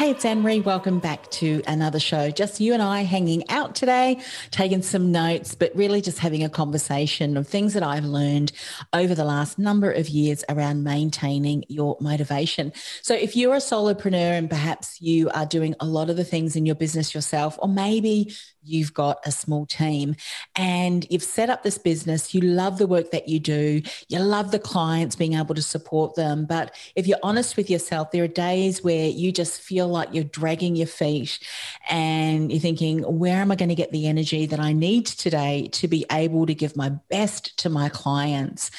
Hey, it's Annemarie. Welcome back to another show. Just you and I hanging out today, taking some notes, but really just having a conversation of things that I've learned over the last number of years around maintaining your motivation. So, if you're a solopreneur and perhaps you are doing a lot of the things in your business yourself, or maybe you've got a small team and you've set up this business, you love the work that you do, you love the clients, being able to support them. But if you're honest with yourself, there are days where you just feel like you're dragging your feet and you're thinking, where am I going to get the energy that I need today to be able to give my best to my clients?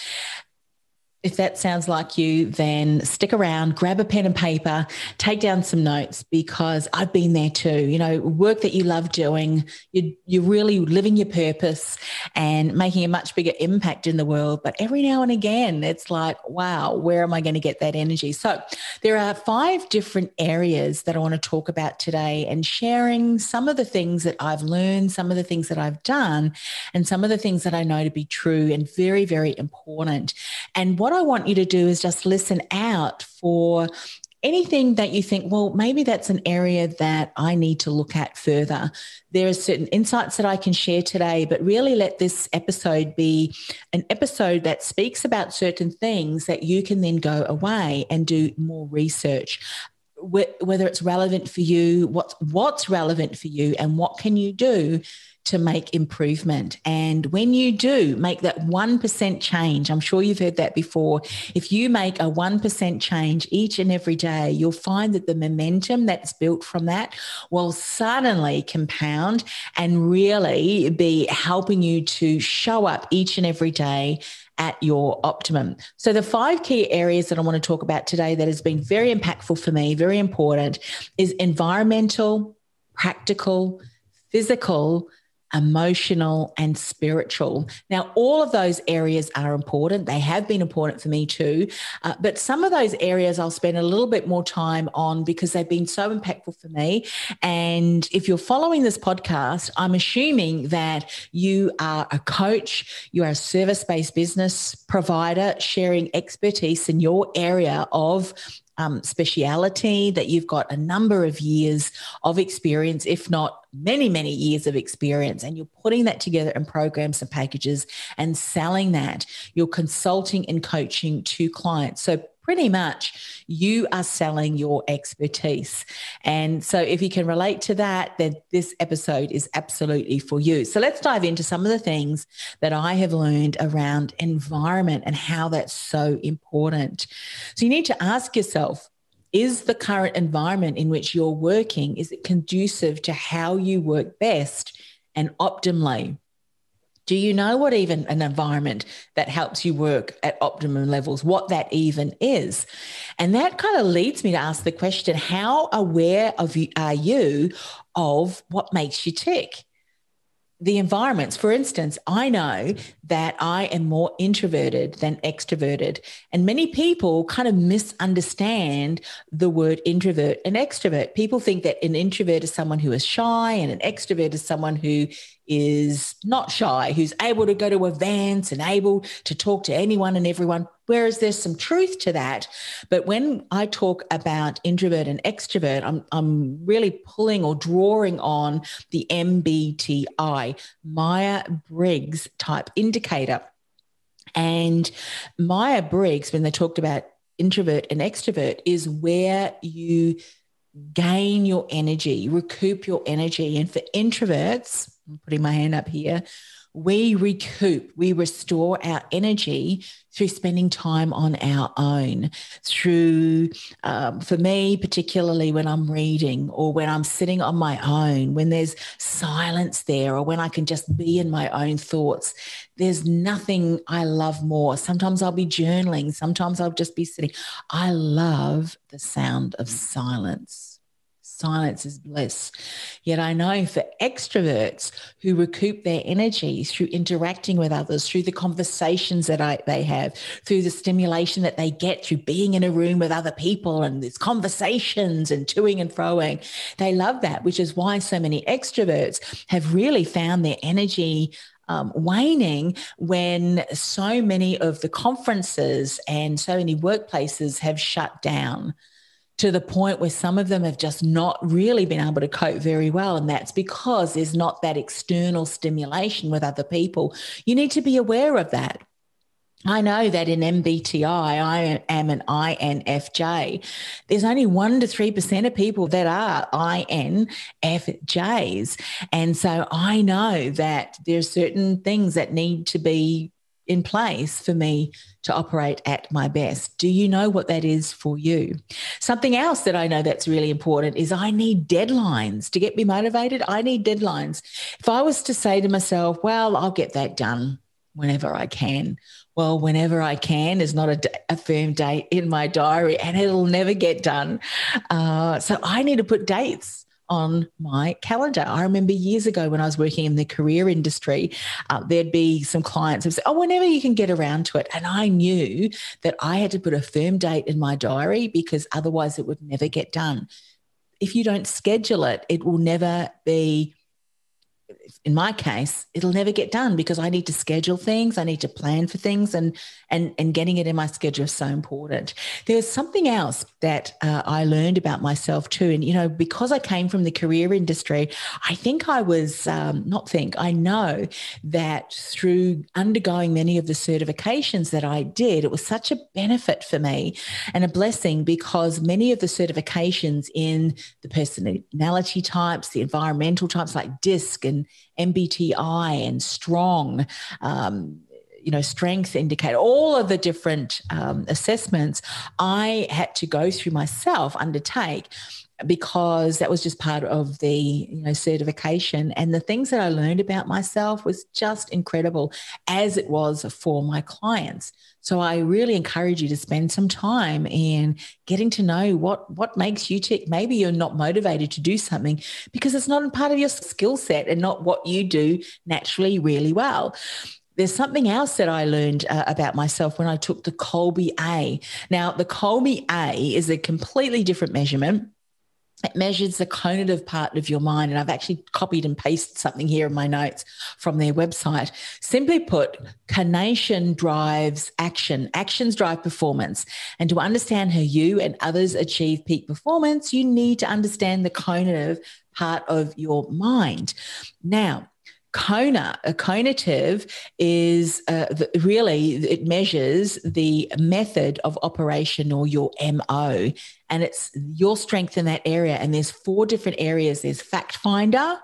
If that sounds like you, then stick around, grab a pen and paper, take down some notes because I've been there too. You know, work that you love doing, you, you're really living your purpose and making a much bigger impact in the world. But every now and again, it's like, wow, where am I going to get that energy? So there are five different areas that I want to talk about today and sharing some of the things that I've learned, some of the things that I've done, and some of the things that I know to be true and very, very important. And what what I want you to do is just listen out for anything that you think, well, maybe that's an area that I need to look at further. There are certain insights that I can share today, but really let this episode be an episode that speaks about certain things that you can then go away and do more research whether it's relevant for you what's what's relevant for you and what can you do to make improvement. And when you do make that 1% change, I'm sure you've heard that before. If you make a 1% change each and every day, you'll find that the momentum that's built from that will suddenly compound and really be helping you to show up each and every day at your optimum. So, the five key areas that I want to talk about today that has been very impactful for me, very important, is environmental, practical, physical, emotional, and spiritual. Now, all of those areas are important. They have been important for me too. Uh, but some of those areas I'll spend a little bit more time on because they've been so impactful for me. And if you're following this podcast, I'm assuming that you are a coach, you are a service based business provider sharing expertise in your area of um, speciality, that you've got a number of years of experience, if not many, many years of experience, and you're putting that together in programs and packages and selling that. You're consulting and coaching to clients. So pretty much you are selling your expertise. And so if you can relate to that, then this episode is absolutely for you. So let's dive into some of the things that I have learned around environment and how that's so important. So you need to ask yourself, is the current environment in which you're working is it conducive to how you work best and optimally do you know what even an environment that helps you work at optimum levels, what that even is? And that kind of leads me to ask the question how aware of you, are you of what makes you tick? The environments. For instance, I know that I am more introverted than extroverted. And many people kind of misunderstand the word introvert and extrovert. People think that an introvert is someone who is shy and an extrovert is someone who is not shy, who's able to go to events and able to talk to anyone and everyone. Whereas there's some truth to that. But when I talk about introvert and extrovert, I'm, I'm really pulling or drawing on the MBTI, Myers Briggs type indicator. And Myers Briggs, when they talked about introvert and extrovert, is where you gain your energy, recoup your energy. And for introverts, I'm putting my hand up here, we recoup, we restore our energy through spending time on our own. Through, um, for me, particularly when I'm reading or when I'm sitting on my own, when there's silence there, or when I can just be in my own thoughts. There's nothing I love more. Sometimes I'll be journaling, sometimes I'll just be sitting. I love the sound of silence silence is bliss. Yet I know for extroverts who recoup their energy through interacting with others, through the conversations that I, they have, through the stimulation that they get through being in a room with other people and there's conversations and toing and froing, they love that, which is why so many extroverts have really found their energy um, waning when so many of the conferences and so many workplaces have shut down to the point where some of them have just not really been able to cope very well. And that's because there's not that external stimulation with other people. You need to be aware of that. I know that in MBTI, I am an INFJ. There's only 1% to 3% of people that are INFJs. And so I know that there's certain things that need to be in place for me to operate at my best. Do you know what that is for you? Something else that I know that's really important is I need deadlines to get me motivated. I need deadlines. If I was to say to myself, well, I'll get that done whenever I can. Well, whenever I can is not a, a firm date in my diary and it'll never get done. Uh, so I need to put dates on my calendar. I remember years ago when I was working in the career industry, uh, there'd be some clients who say, Oh, whenever you can get around to it. And I knew that I had to put a firm date in my diary because otherwise it would never get done. If you don't schedule it, it will never be in my case, it'll never get done because I need to schedule things, I need to plan for things, and and and getting it in my schedule is so important. There's something else that uh, I learned about myself too, and you know, because I came from the career industry, I think I was um, not think I know that through undergoing many of the certifications that I did, it was such a benefit for me and a blessing because many of the certifications in the personality types, the environmental types like DISC and MBTI and strong. Um, you know, strength indicator, all of the different um, assessments I had to go through myself, undertake because that was just part of the you know certification and the things that i learned about myself was just incredible as it was for my clients so i really encourage you to spend some time in getting to know what what makes you tick. Maybe you're not motivated to do something because it's not part of your skill set and not what you do naturally really well. There's something else that I learned uh, about myself when I took the Kolbe A. Now, the Kolbe A is a completely different measurement it measures the cognitive part of your mind. And I've actually copied and pasted something here in my notes from their website. Simply put, Conation drives action, actions drive performance. And to understand how you and others achieve peak performance, you need to understand the cognitive part of your mind. Now, Kona, a conative is uh, the, really, it measures the method of operation or your MO, and it's your strength in that area. And there's four different areas there's fact finder,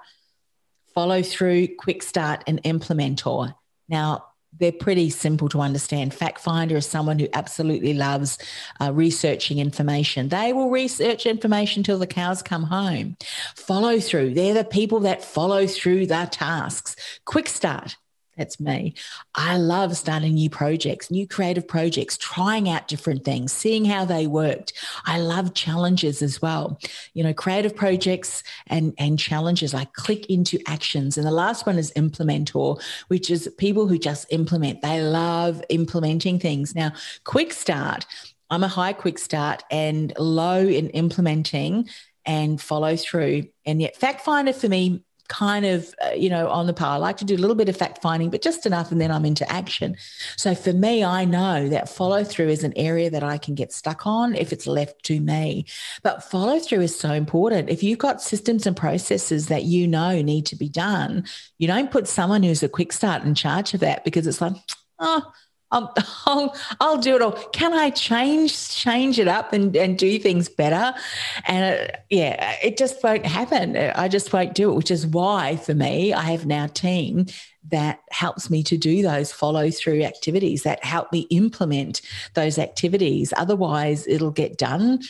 follow through, quick start, and implementor. Now, they're pretty simple to understand. Fact finder is someone who absolutely loves uh, researching information. They will research information till the cows come home. Follow through. They're the people that follow through their tasks. Quick start. That's me. I love starting new projects, new creative projects, trying out different things, seeing how they worked. I love challenges as well. You know, creative projects and, and challenges. I click into actions. And the last one is implementor, which is people who just implement. They love implementing things. Now, quick start. I'm a high quick start and low in implementing and follow through. And yet, fact finder for me kind of, uh, you know, on the par. I like to do a little bit of fact finding, but just enough, and then I'm into action. So for me, I know that follow through is an area that I can get stuck on if it's left to me. But follow through is so important. If you've got systems and processes that you know need to be done, you don't put someone who's a quick start in charge of that because it's like, oh, I'll, I'll, I'll do it all. Can I change change it up and, and do things better? And uh, yeah, it just won't happen. I just won't do it, which is why for me, I have now a team that helps me to do those follow through activities that help me implement those activities. Otherwise, it'll get done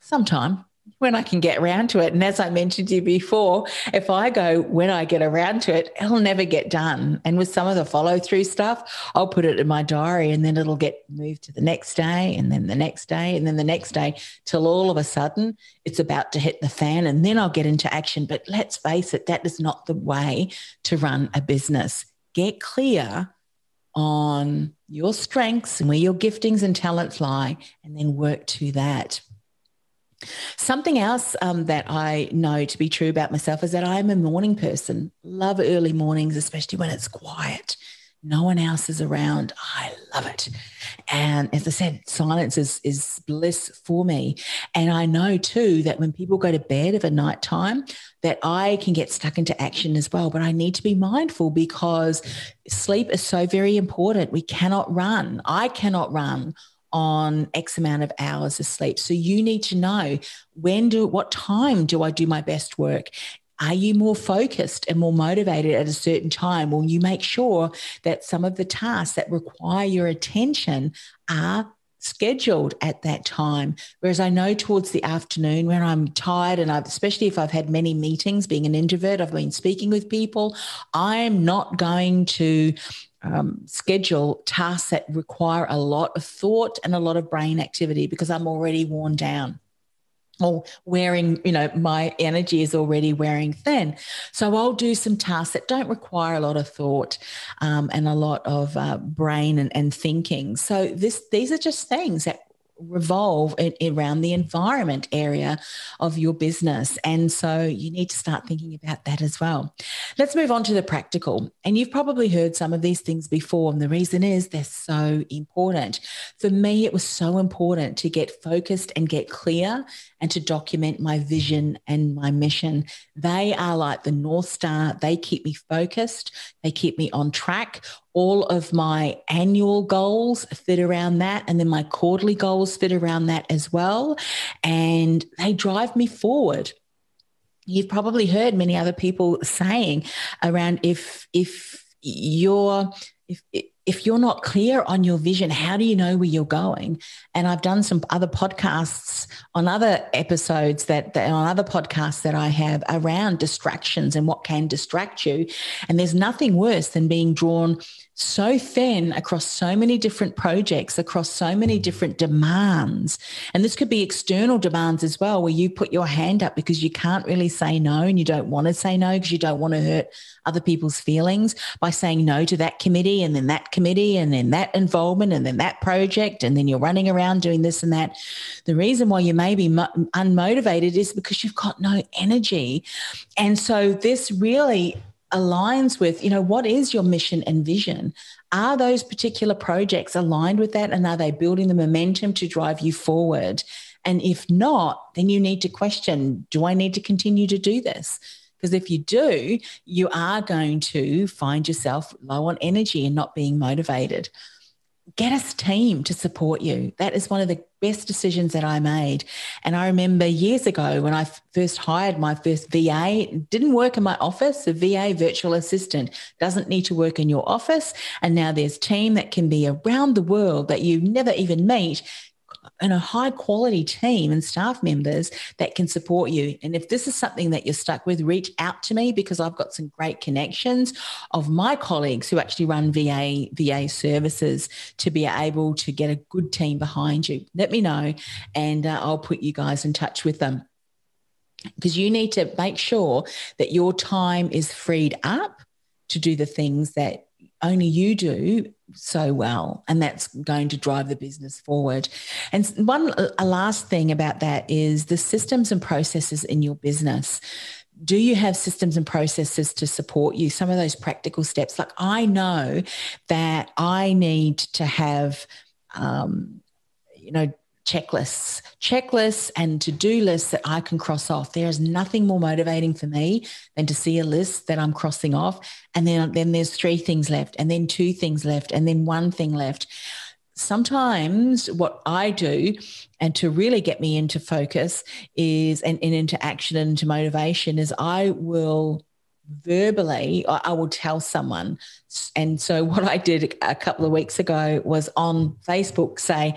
sometime when I can get around to it. And as I mentioned to you before, if I go when I get around to it, it'll never get done. And with some of the follow through stuff, I'll put it in my diary and then it'll get moved to the next day and then the next day and then the next day till all of a sudden it's about to hit the fan and then I'll get into action. But let's face it, that is not the way to run a business. Get clear on your strengths and where your giftings and talents lie, and then work to that. Something else um, that I know to be true about myself is that I'm a morning person. Love early mornings, especially when it's quiet. No one else is around. I love it. And as I said, silence is, is bliss for me. And I know too that when people go to bed of a night time, that I can get stuck into action as well. But I need to be mindful because sleep is so very important. We cannot run. I cannot run on X amount of hours of sleep. So you need to know when do, what time do I do my best work? Are you more focused and more motivated at a certain time? Will you make sure that some of the tasks that require your attention are scheduled at that time. Whereas I know towards the afternoon when I'm tired and I've, especially if I've had many meetings, being an introvert, I've been speaking with people, I'm not going to um, schedule tasks that require a lot of thought and a lot of brain activity because I'm already worn down or wearing, you know, my energy is already wearing thin. So I'll do some tasks that don't require a lot of thought um, and a lot of uh, brain and, and thinking. So this, these are just things that revolve around the environment area of your business. And so you need to start thinking about that as well. Let's move on to the practical. And you've probably heard some of these things before. And the reason is they're so important. For me, it was so important to get focused and get clear and to document my vision and my mission. They are like the North Star. They keep me focused, they keep me on track. All of my annual goals fit around that. And then my quarterly goals fit around that as well. And they drive me forward you've probably heard many other people saying around if if you're if if you're not clear on your vision, how do you know where you're going? And I've done some other podcasts on other episodes that, that on other podcasts that I have around distractions and what can distract you. And there's nothing worse than being drawn so thin across so many different projects, across so many different demands. And this could be external demands as well, where you put your hand up because you can't really say no and you don't want to say no because you don't want to hurt other people's feelings by saying no to that committee and then that committee and then that involvement and then that project. And then you're running around doing this and that. The reason why you may be unmotivated is because you've got no energy. And so this really aligns with, you know, what is your mission and vision? Are those particular projects aligned with that? And are they building the momentum to drive you forward? And if not, then you need to question do I need to continue to do this? Because if you do, you are going to find yourself low on energy and not being motivated get a team to support you. That is one of the best decisions that I made. And I remember years ago when I first hired my first VA, didn't work in my office. A VA virtual assistant doesn't need to work in your office. And now there's team that can be around the world that you never even meet and a high quality team and staff members that can support you. And if this is something that you're stuck with, reach out to me because I've got some great connections of my colleagues who actually run VA VA services to be able to get a good team behind you. Let me know, and uh, I'll put you guys in touch with them because you need to make sure that your time is freed up to do the things that only you do so well and that's going to drive the business forward. And one a last thing about that is the systems and processes in your business. Do you have systems and processes to support you? Some of those practical steps. Like i know that i need to have um, you know checklists, checklists and to do lists that I can cross off. There is nothing more motivating for me than to see a list that I'm crossing off. And then, then there's three things left, and then two things left, and then one thing left. Sometimes what I do, and to really get me into focus is and, and into action and into motivation, is I will verbally I will tell someone and so what i did a couple of weeks ago was on facebook say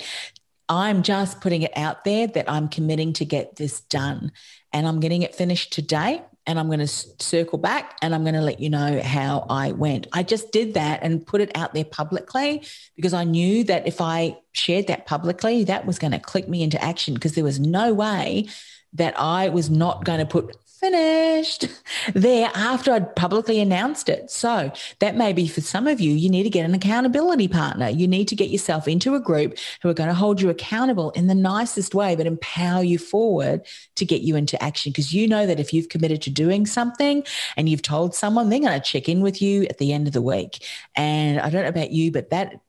I'm just putting it out there that I'm committing to get this done and I'm getting it finished today. And I'm going to circle back and I'm going to let you know how I went. I just did that and put it out there publicly because I knew that if I shared that publicly, that was going to click me into action because there was no way that I was not going to put finished there after I'd publicly announced it. So that may be for some of you, you need to get an accountability partner. You need to get yourself into a group who are going to hold you accountable in the nicest way, but empower you forward to get you into action. Because you know that if you've committed to doing something and you've told someone, they're going to check in with you at the end of the week. And I don't know about you, but that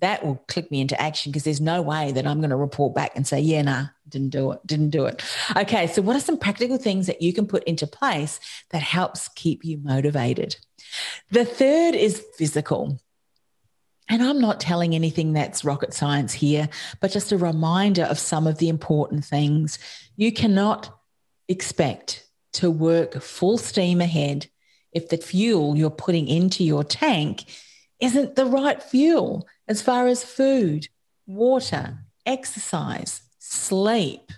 that will click me into action because there's no way that I'm going to report back and say, yeah, nah, didn't do it, didn't do it. Okay, so what are some practical things that you can put into place that helps keep you motivated? The third is physical. And I'm not telling anything that's rocket science here, but just a reminder of some of the important things. You cannot expect to work full steam ahead if the fuel you're putting into your tank isn't the right fuel as far as food, water, exercise, sleep.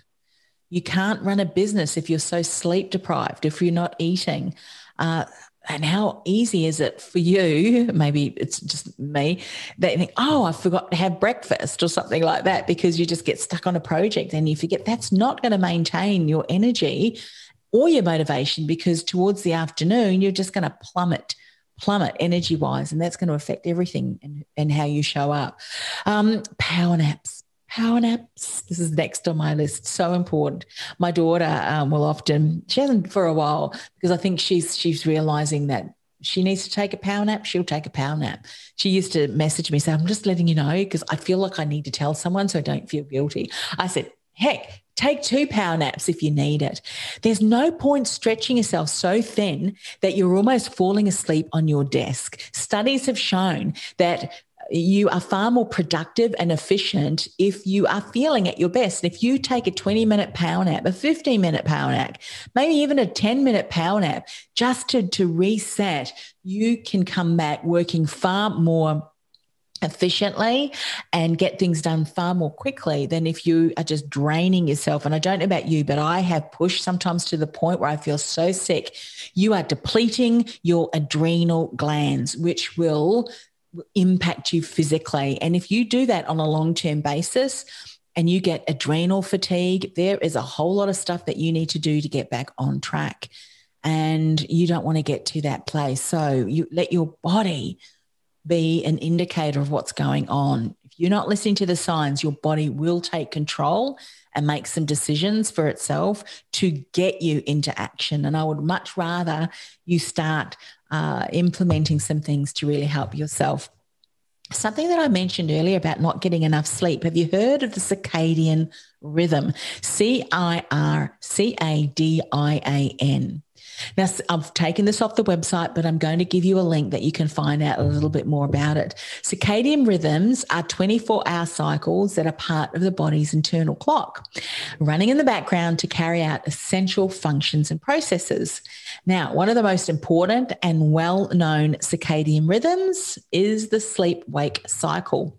You can't run a business if you're so sleep deprived, if you're not eating. Uh, and how easy is it for you? Maybe it's just me. They think, oh, I forgot to have breakfast or something like that because you just get stuck on a project and you forget that's not going to maintain your energy or your motivation because towards the afternoon, you're just going to plummet plummet energy wise, and that's going to affect everything and, and how you show up. Um, power naps. Power naps. This is next on my list. So important. My daughter um, will often. She hasn't for a while because I think she's she's realizing that she needs to take a power nap, she'll take a power nap. She used to message me, say, I'm just letting you know because I feel like I need to tell someone so I don't feel guilty. I said, heck, Take two power naps if you need it. There's no point stretching yourself so thin that you're almost falling asleep on your desk. Studies have shown that you are far more productive and efficient if you are feeling at your best. If you take a 20 minute power nap, a 15 minute power nap, maybe even a 10 minute power nap, just to, to reset, you can come back working far more efficiently and get things done far more quickly than if you are just draining yourself. And I don't know about you, but I have pushed sometimes to the point where I feel so sick. You are depleting your adrenal glands, which will impact you physically. And if you do that on a long term basis, and you get adrenal fatigue, there is a whole lot of stuff that you need to do to get back on track. And you don't want to get to that place. So you let your body be an indicator of what's going on. If you're not listening to the signs, your body will take control and make some decisions for itself to get you into action. And I would much rather you start uh, implementing some things to really help yourself. Something that I mentioned earlier about not getting enough sleep. Have you heard of the circadian rhythm? C I R C A D I A N. Now, I've taken this off the website, but I'm going to give you a link that you can find out a little bit more about it. Circadian rhythms are 24 hour cycles that are part of the body's internal clock, running in the background to carry out essential functions and processes. Now, one of the most important and well known circadian rhythms is the sleep wake cycle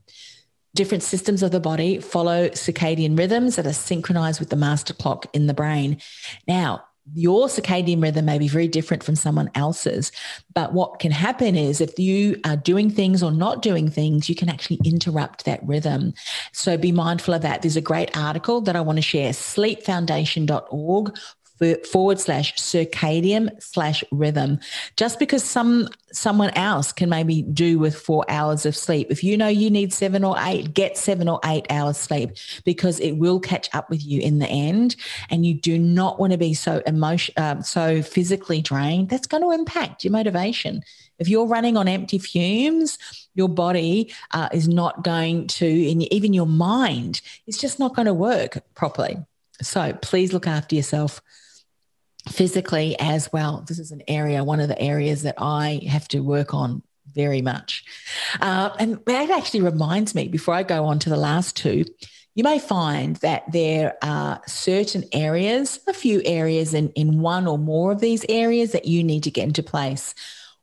different systems of the body follow circadian rhythms that are synchronized with the master clock in the brain. Now, your circadian rhythm may be very different from someone else's. But what can happen is if you are doing things or not doing things, you can actually interrupt that rhythm. So be mindful of that. There's a great article that I want to share sleepfoundation.org forward slash circadian slash rhythm. Just because some someone else can maybe do with four hours of sleep. If you know you need seven or eight, get seven or eight hours sleep because it will catch up with you in the end. And you do not want to be so emotion, uh, so physically drained. That's going to impact your motivation. If you're running on empty fumes, your body uh, is not going to, and even your mind is just not going to work properly. So please look after yourself physically as well. This is an area, one of the areas that I have to work on very much. Uh, and that actually reminds me, before I go on to the last two, you may find that there are certain areas, a few areas in, in one or more of these areas that you need to get into place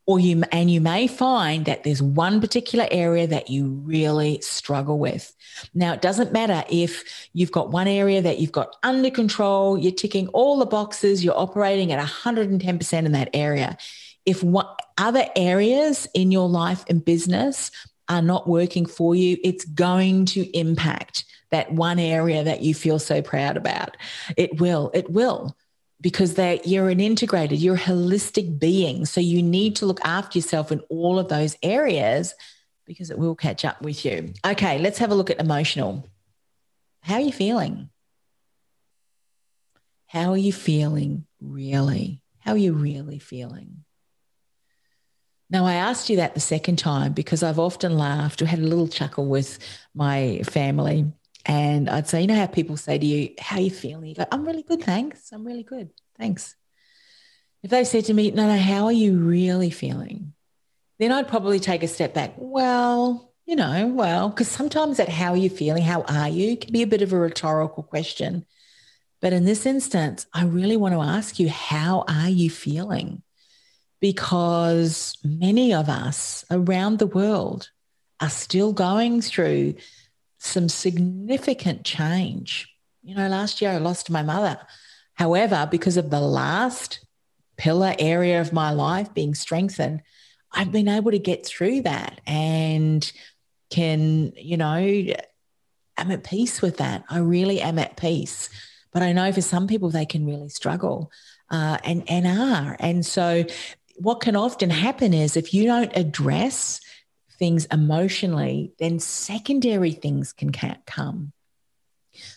or you and you may find that there's one particular area that you really struggle with. Now it doesn't matter if you've got one area that you've got under control you're ticking all the boxes you're operating at 110% in that area. If what other areas in your life and business are not working for you it's going to impact that one area that you feel so proud about. It will it will because they you're an integrated, you're a holistic being. So you need to look after yourself in all of those areas because it will catch up with you. Okay, let's have a look at emotional. How are you feeling? How are you feeling really? How are you really feeling? Now, I asked you that the second time because I've often laughed or had a little chuckle with my family and I'd say, you know how people say to you, how are you feeling? You go, I'm really good, thanks. I'm really good. Thanks. If they said to me, no, no, how are you really feeling? Then I'd probably take a step back. Well, you know, well, because sometimes that how are you feeling, how are you can be a bit of a rhetorical question. But in this instance, I really want to ask you, how are you feeling? Because many of us around the world are still going through some significant change. You know, last year I lost my mother. However, because of the last pillar area of my life being strengthened, I've been able to get through that and can, you know, I'm at peace with that. I really am at peace. But I know for some people they can really struggle uh, and and are. And so, what can often happen is if you don't address things emotionally, then secondary things can come.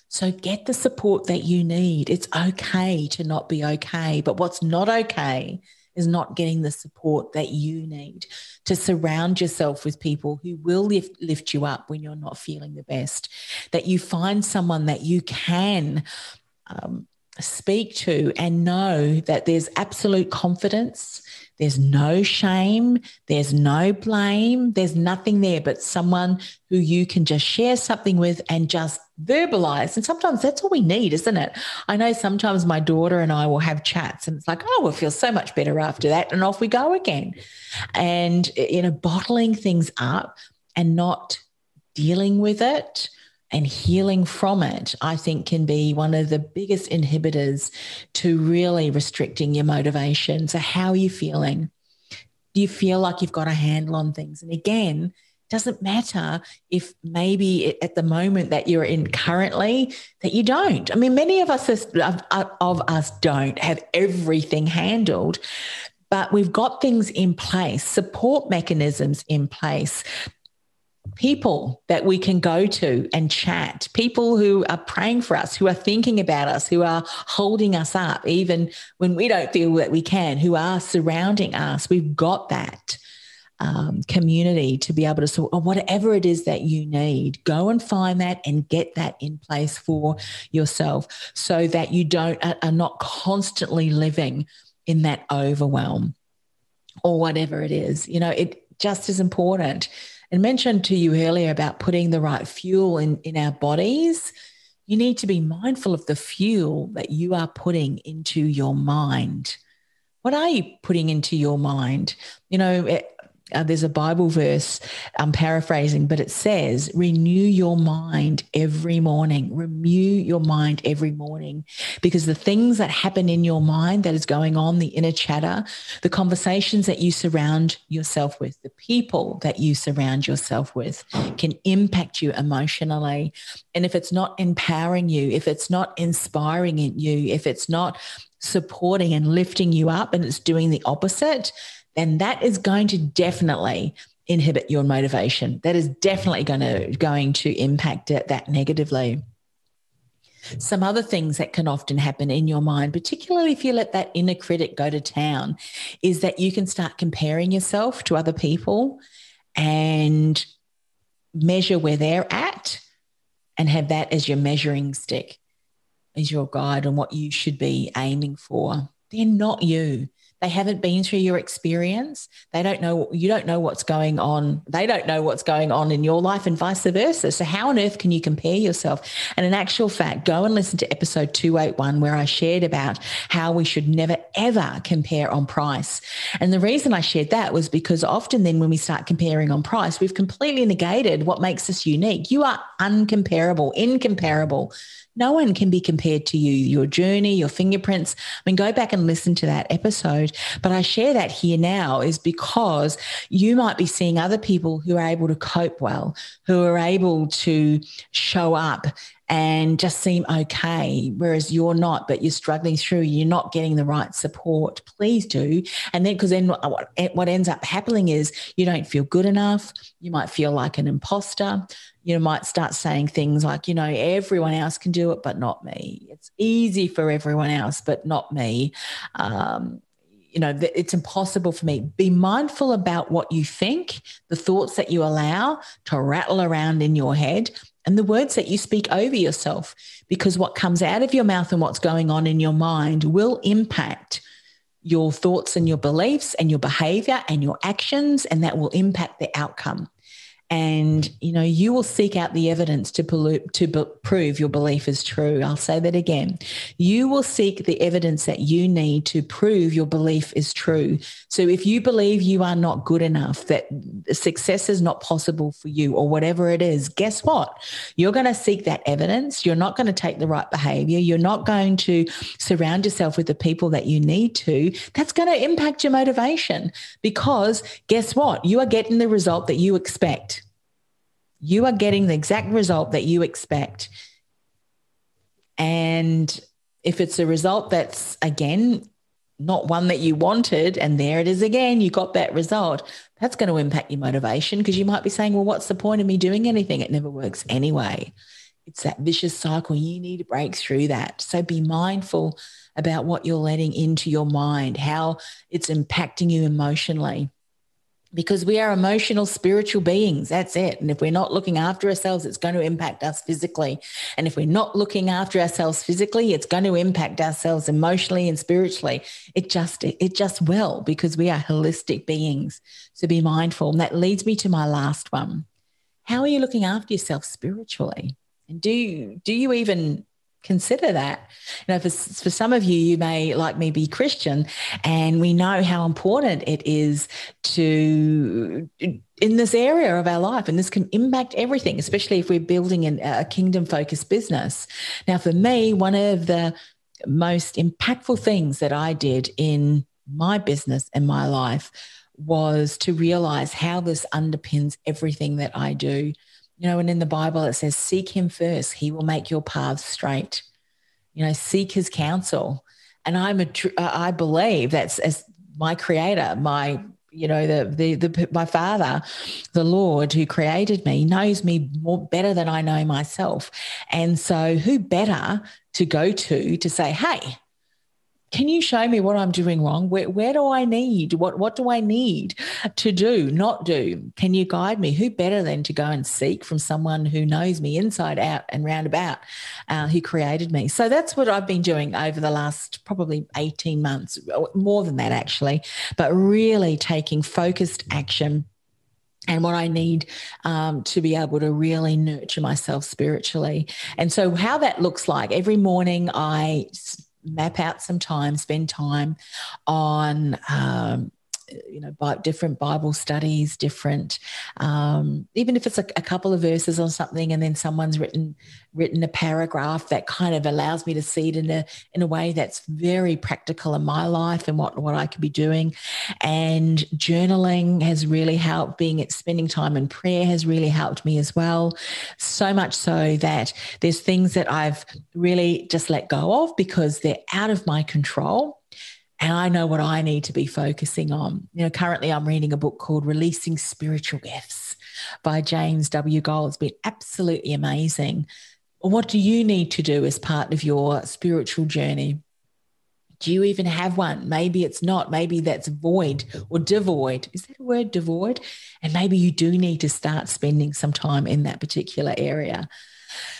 So get the support that you need. It's okay to not be okay. But what's not okay is not getting the support that you need to surround yourself with people who will lift, lift you up when you're not feeling the best. That you find someone that you can um, speak to and know that there's absolute confidence there's no shame. There's no blame. There's nothing there but someone who you can just share something with and just verbalize. And sometimes that's all we need, isn't it? I know sometimes my daughter and I will have chats and it's like, oh, we'll feel so much better after that. And off we go again. And, you know, bottling things up and not dealing with it and healing from it, I think can be one of the biggest inhibitors to really restricting your motivation. So, how are you feeling? Do you feel like you've got a handle on things? And again, doesn't matter if maybe at the moment that you're in currently that you don't. I mean, many of us of, of us don't have everything handled, but we've got things in place, support mechanisms in place people that we can go to and chat, people who are praying for us, who are thinking about us, who are holding us up, even when we don't feel that we can, who are surrounding us. We've got that. Um, community to be able to so whatever it is that you need go and find that and get that in place for yourself so that you don't are, are not constantly living in that overwhelm or whatever it is you know it just as important and mentioned to you earlier about putting the right fuel in, in our bodies, you need to be mindful of the fuel that you are putting into your mind. What are you putting into your mind? You know, it, uh, there's a Bible verse, I'm paraphrasing, but it says, renew your mind every morning. Renew your mind every morning because the things that happen in your mind that is going on, the inner chatter, the conversations that you surround yourself with, the people that you surround yourself with can impact you emotionally. And if it's not empowering you, if it's not inspiring in you, if it's not supporting and lifting you up and it's doing the opposite, then that is going to definitely inhibit your motivation. That is definitely going to going to impact it that negatively. Some other things that can often happen in your mind, particularly if you let that inner critic go to town, is that you can start comparing yourself to other people and measure where they're at and have that as your measuring stick, as your guide on what you should be aiming for. They're not you. They haven't been through your experience. They don't know, you don't know what's going on. They don't know what's going on in your life and vice versa. So, how on earth can you compare yourself? And in actual fact, go and listen to episode 281, where I shared about how we should never, ever compare on price. And the reason I shared that was because often then when we start comparing on price, we've completely negated what makes us unique. You are uncomparable, incomparable no one can be compared to you, your journey, your fingerprints. I mean, go back and listen to that episode. But I share that here now is because you might be seeing other people who are able to cope well, who are able to show up and just seem okay, whereas you're not, but you're struggling through, you're not getting the right support, please do. And then, because then what, what ends up happening is you don't feel good enough. You might feel like an imposter. You might start saying things like, you know, everyone else can do it, but not me. It's easy for everyone else, but not me. Um, you know, it's impossible for me. Be mindful about what you think, the thoughts that you allow to rattle around in your head and the words that you speak over yourself, because what comes out of your mouth and what's going on in your mind will impact your thoughts and your beliefs and your behavior and your actions, and that will impact the outcome and you know you will seek out the evidence to, to prove your belief is true. I'll say that again. You will seek the evidence that you need to prove your belief is true. So if you believe you are not good enough that success is not possible for you or whatever it is guess what? You're going to seek that evidence. You're not going to take the right behavior. You're not going to surround yourself with the people that you need to. That's going to impact your motivation because guess what? You are getting the result that you expect you are getting the exact result that you expect. And if it's a result that's, again, not one that you wanted, and there it is again, you got that result, that's going to impact your motivation because you might be saying, well, what's the point of me doing anything? It never works anyway. It's that vicious cycle. You need to break through that. So be mindful about what you're letting into your mind, how it's impacting you emotionally because we are emotional spiritual beings. That's it. And if we're not looking after ourselves it's going to impact us physically. And if we're not looking after ourselves physically it's going to impact ourselves emotionally and spiritually. It just it just will because we are holistic beings so be mindful. And that leads me to my last one. How are you looking after yourself spiritually? And do you do you even consider that. You know, for, for some of you, you may, like me, be Christian, and we know how important it is to in this area of our life, and this can impact everything, especially if we're building an, a kingdom focused business. Now, for me, one of the most impactful things that I did in my business and my life was to realize how this underpins everything that I do. You know, and in the Bible it says, Seek him first, he will make your paths straight. You know, seek his counsel. And I'm a, I believe that's as my creator, my you know the, the the my father the lord who created me knows me more better than i know myself and so who better to go to to say hey can you show me what I'm doing wrong? Where, where do I need? What, what do I need to do, not do? Can you guide me? Who better than to go and seek from someone who knows me inside out and roundabout, uh, who created me? So that's what I've been doing over the last probably 18 months, more than that actually, but really taking focused action and what I need um, to be able to really nurture myself spiritually. And so, how that looks like every morning, I map out some time, spend time on um, you know, by different Bible studies, different, um, even if it's a, a couple of verses on something, and then someone's written written a paragraph that kind of allows me to see it in a in a way that's very practical in my life and what what I could be doing. And journaling has really helped. Being spending time in prayer has really helped me as well. So much so that there's things that I've really just let go of because they're out of my control and I know what I need to be focusing on. You know, currently I'm reading a book called Releasing Spiritual Gifts by James W. Goll. It's been absolutely amazing. What do you need to do as part of your spiritual journey? Do you even have one? Maybe it's not. Maybe that's void or devoid. Is that a word, devoid? And maybe you do need to start spending some time in that particular area.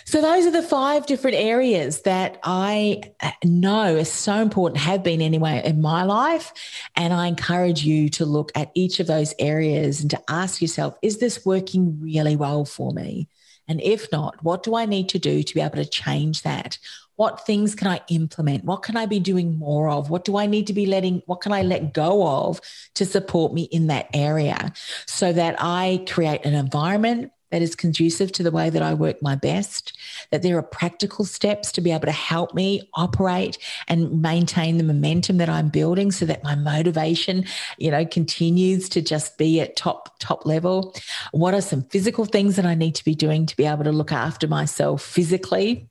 So, those are the five different areas that I uh, know are so important, have been anyway in my life. And I encourage you to look at each of those areas and to ask yourself, is this working really well for me? And if not, what do I need to do to be able to change that? What things can I implement? What can I be doing more of? What do I need to be letting, what can I let go of to support me in that area so that I create an environment that is conducive to the way that I work my best, that there are practical steps to be able to help me operate and maintain the momentum that I'm building so that my motivation, you know, continues to just be at top, top level. What are some physical things that I need to be doing to be able to look after myself physically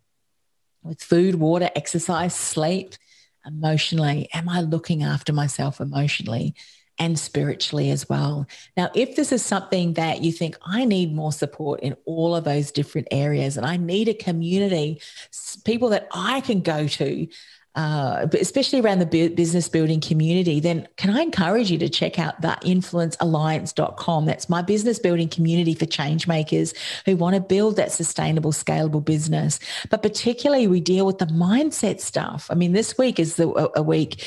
with food, water, exercise, sleep? Emotionally, am I looking after myself emotionally? And spiritually as well. Now, if this is something that you think I need more support in all of those different areas and I need a community, people that I can go to, uh, especially around the business building community, then can I encourage you to check out the influencealliance.com? That's my business building community for change makers who want to build that sustainable, scalable business. But particularly, we deal with the mindset stuff. I mean, this week is the, a, a week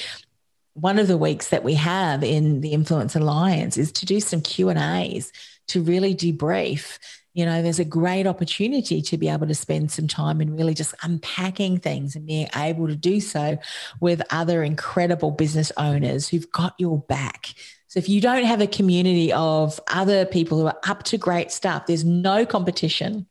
one of the weeks that we have in the Influence Alliance is to do some Q and A's to really debrief. You know, there's a great opportunity to be able to spend some time and really just unpacking things and being able to do so with other incredible business owners who've got your back. So if you don't have a community of other people who are up to great stuff, there's no competition.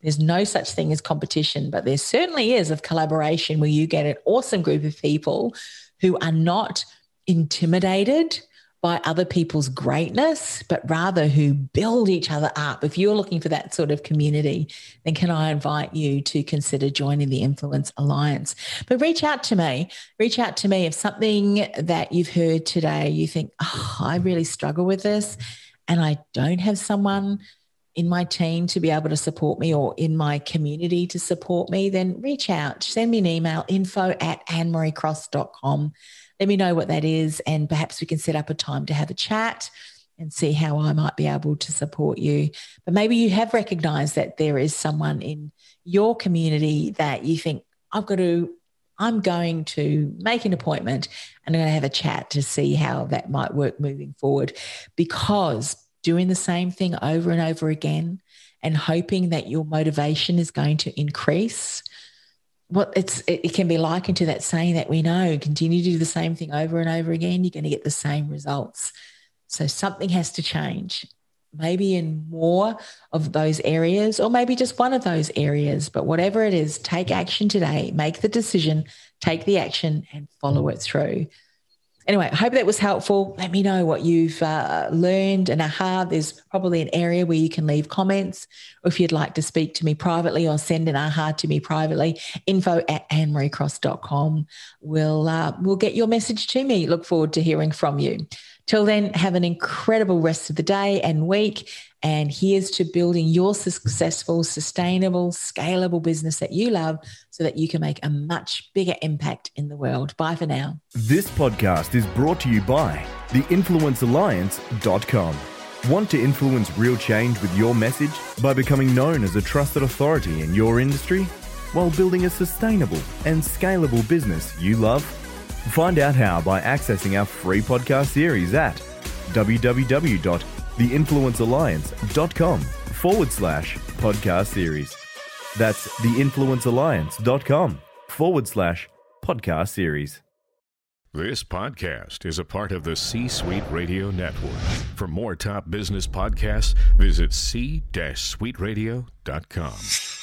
There's no such thing as competition, but there certainly is of collaboration where you get an awesome group of people who are not intimidated by other people's greatness, but rather who build each other up. If you're looking for that sort of community, then can I invite you to consider joining the Influence Alliance? But reach out to me. Reach out to me if something that you've heard today, you think, oh, I really struggle with this and I don't have someone in my team to be able to support me or in my community to support me, then reach out. Send me an email, info at annemariecross.com. Let me know what that is, and perhaps we can set up a time to have a chat and see how I might be able to support you. But maybe you have recognized that there is someone in your community that you think, I've got to, I'm going to make an appointment and I'm going to have a chat to see how that might work moving forward because doing the same thing over and over again and hoping that your motivation is going to increase. What it's it, it, can be likened to that saying that we know continue to do the same thing over and over again you're going to get the same results. So something has to change maybe in more of those areas or maybe just one of those areas but whatever it is take action today make the decision take the action and follow it through anyway, I hope that was helpful. Let me know what you've uh, learned and aha. There's probably an area where you can leave comments, or if you'd like to speak to me privately or send an aha to me privately, info at annemariecross.com. We'll, uh, we'll get your message to me. Look forward to hearing from you. Till then, have an incredible rest of the day and week. And here's to building your successful, sustainable, scalable business that you love so that you can make a much bigger impact in the world. Bye for now. This podcast is brought to you by theinfluencealliance.com. Want to influence real change with your message by becoming known as a trusted authority in your industry while building a sustainable and scalable business you love? Find out how by accessing our free podcast series at www.theinfluencealliance.com forward slash podcast series. That's theinfluencealliance.com forward slash podcast series. This podcast is a part of the C Suite Radio Network. For more top business podcasts, visit c-suiteradio.com.